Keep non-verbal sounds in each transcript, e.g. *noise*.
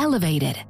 elevated.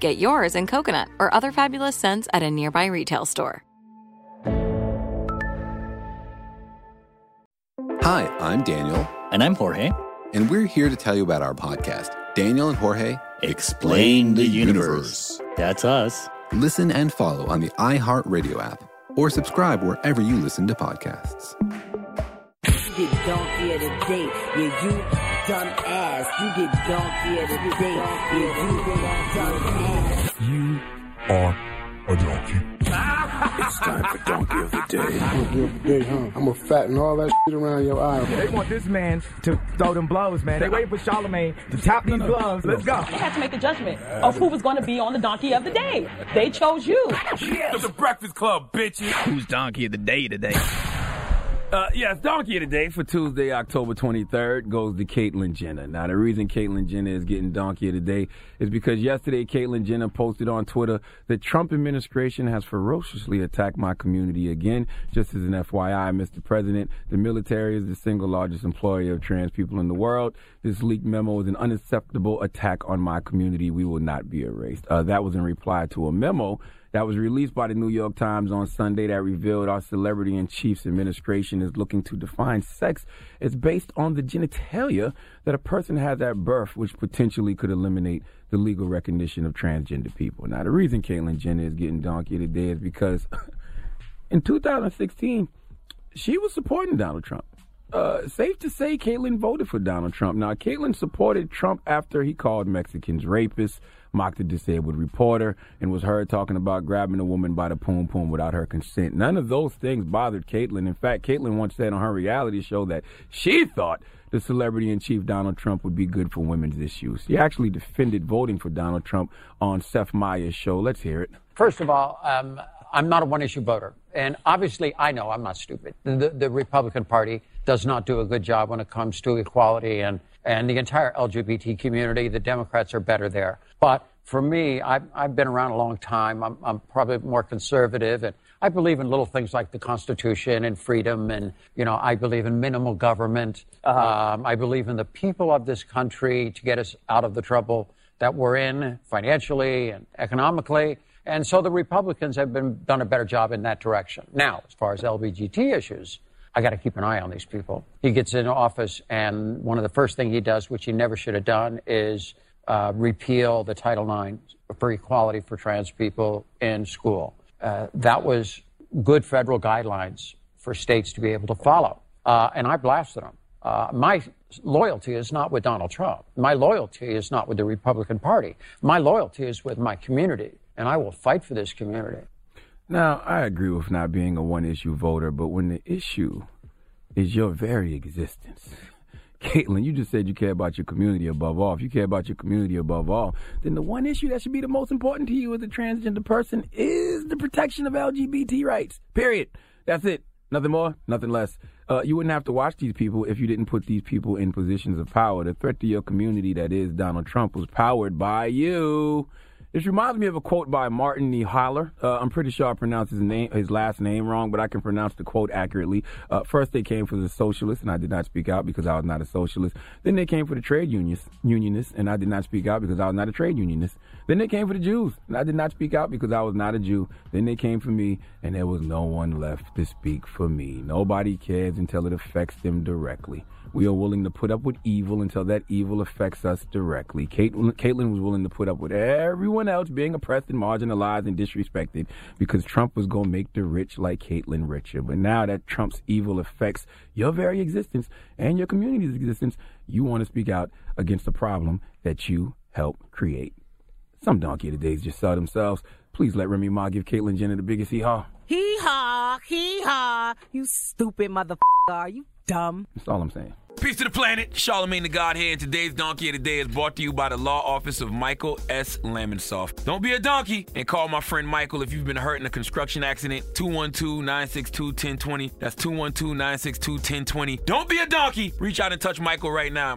Get yours in coconut or other fabulous scents at a nearby retail store. Hi, I'm Daniel. And I'm Jorge. And we're here to tell you about our podcast, Daniel and Jorge Explain the Universe. That's us. Listen and follow on the iHeartRadio app or subscribe wherever you listen to podcasts. You get donkey of the day. Yeah, you dumb ass. You get donkey of the day. Yeah, you dumb ass. You are a donkey. it's time for Donkey of the Day. Donkey of the Day, huh? I'm gonna fatten all that shit around your eye. They want this man to throw them blows, man. They waiting for Charlemagne to tap these gloves. Let's go. They had to make the judgment of who was going to be on the Donkey of the Day. They chose you. Yes. It's the Breakfast Club, bitches. Who's Donkey of the Day today? Uh, yes, Donkey of the Day for Tuesday, October 23rd goes to Caitlyn Jenner. Now, the reason Caitlyn Jenner is getting Donkey of the Day is because yesterday Caitlyn Jenner posted on Twitter the Trump administration has ferociously attacked my community again. Just as an FYI, Mr. President, the military is the single largest employer of trans people in the world. This leaked memo is an unacceptable attack on my community. We will not be erased. Uh, that was in reply to a memo that was released by the New York Times on Sunday that revealed our celebrity in chief's administration is looking to define sex as based on the genitalia that a person has at birth, which potentially could eliminate the legal recognition of transgender people. Now, the reason Caitlyn Jenner is getting donkey today is because *laughs* in 2016, she was supporting Donald Trump. Uh, safe to say, Caitlyn voted for Donald Trump. Now, Caitlyn supported Trump after he called Mexicans rapists mocked a disabled reporter, and was heard talking about grabbing a woman by the poom poom without her consent. None of those things bothered Caitlyn. In fact, Caitlyn once said on her reality show that she thought the celebrity in chief Donald Trump would be good for women's issues. He actually defended voting for Donald Trump on Seth Meyers' show. Let's hear it. First of all, um, I'm not a one issue voter. And obviously, I know I'm not stupid. The, the, Republican Party does not do a good job when it comes to equality and, and the entire LGBT community. The Democrats are better there. But for me, I've, I've been around a long time. I'm, I'm probably more conservative, and I believe in little things like the Constitution and freedom, and you know, I believe in minimal government. Uh-huh. Um, I believe in the people of this country to get us out of the trouble that we're in financially and economically. And so the Republicans have been done a better job in that direction. Now, as far as LBGT issues, I got to keep an eye on these people. He gets in office, and one of the first things he does, which he never should have done, is uh, repeal the Title IX for equality for trans people in school. Uh, that was good federal guidelines for states to be able to follow. Uh, and I blasted him. Uh, my loyalty is not with Donald Trump. My loyalty is not with the Republican Party. My loyalty is with my community, and I will fight for this community. Now, I agree with not being a one issue voter, but when the issue is your very existence, *laughs* Caitlyn, you just said you care about your community above all. If you care about your community above all, then the one issue that should be the most important to you as a transgender person is the protection of LGBT rights. Period. That's it. Nothing more, nothing less. Uh, you wouldn't have to watch these people if you didn't put these people in positions of power. The threat to your community that is Donald Trump was powered by you. This reminds me of a quote by Martin E. Uh, I'm pretty sure I pronounced his name, his last name wrong, but I can pronounce the quote accurately. Uh, first, they came for the socialists, and I did not speak out because I was not a socialist. Then they came for the trade unions, unionists, and I did not speak out because I was not a trade unionist. Then they came for the Jews, and I did not speak out because I was not a Jew. Then they came for me, and there was no one left to speak for me. Nobody cares until it affects them directly. We are willing to put up with evil until that evil affects us directly. Caitlyn, Caitlyn was willing to put up with everyone else being oppressed and marginalized and disrespected because Trump was going to make the rich like Caitlyn richer. But now that Trump's evil affects your very existence and your community's existence, you want to speak out against the problem that you helped create. Some donkey of the just saw themselves. Please let Remy Ma give Caitlyn Jenner the biggest hee haw. Hee haw, hee haw. You stupid motherfucker. Are you dumb? That's all I'm saying. Peace to the planet. Charlemagne the God here, and today's Donkey of the Day is brought to you by the Law Office of Michael S. Lamonsoff. Don't be a donkey and call my friend Michael if you've been hurt in a construction accident. 212-962-1020. That's 212-962-1020. Don't be a donkey. Reach out and touch Michael right now.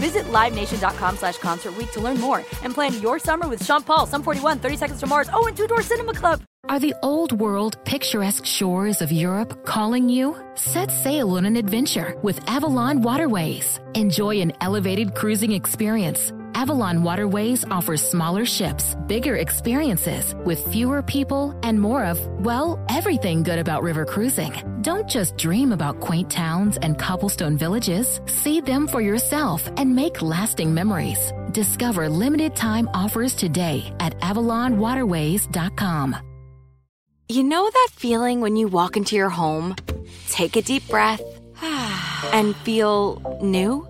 Visit LiveNation.com slash Concert to learn more and plan your summer with Sean Paul, Sum 41, 30 Seconds to Mars, oh, and Two Door Cinema Club. Are the old world picturesque shores of Europe calling you? Set sail on an adventure with Avalon Waterways. Enjoy an elevated cruising experience. Avalon Waterways offers smaller ships, bigger experiences, with fewer people and more of, well, everything good about river cruising. Don't just dream about quaint towns and cobblestone villages. See them for yourself and make lasting memories. Discover limited time offers today at AvalonWaterways.com. You know that feeling when you walk into your home, take a deep breath, *sighs* and feel new?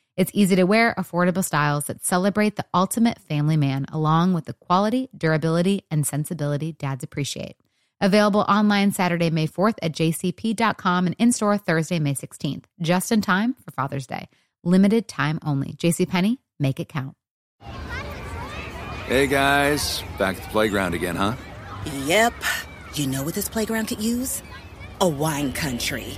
It's easy to wear, affordable styles that celebrate the ultimate family man, along with the quality, durability, and sensibility dads appreciate. Available online Saturday, May 4th at jcp.com and in store Thursday, May 16th, just in time for Father's Day. Limited time only. JCPenney, make it count. Hey guys, back at the playground again, huh? Yep. You know what this playground could use? A wine country.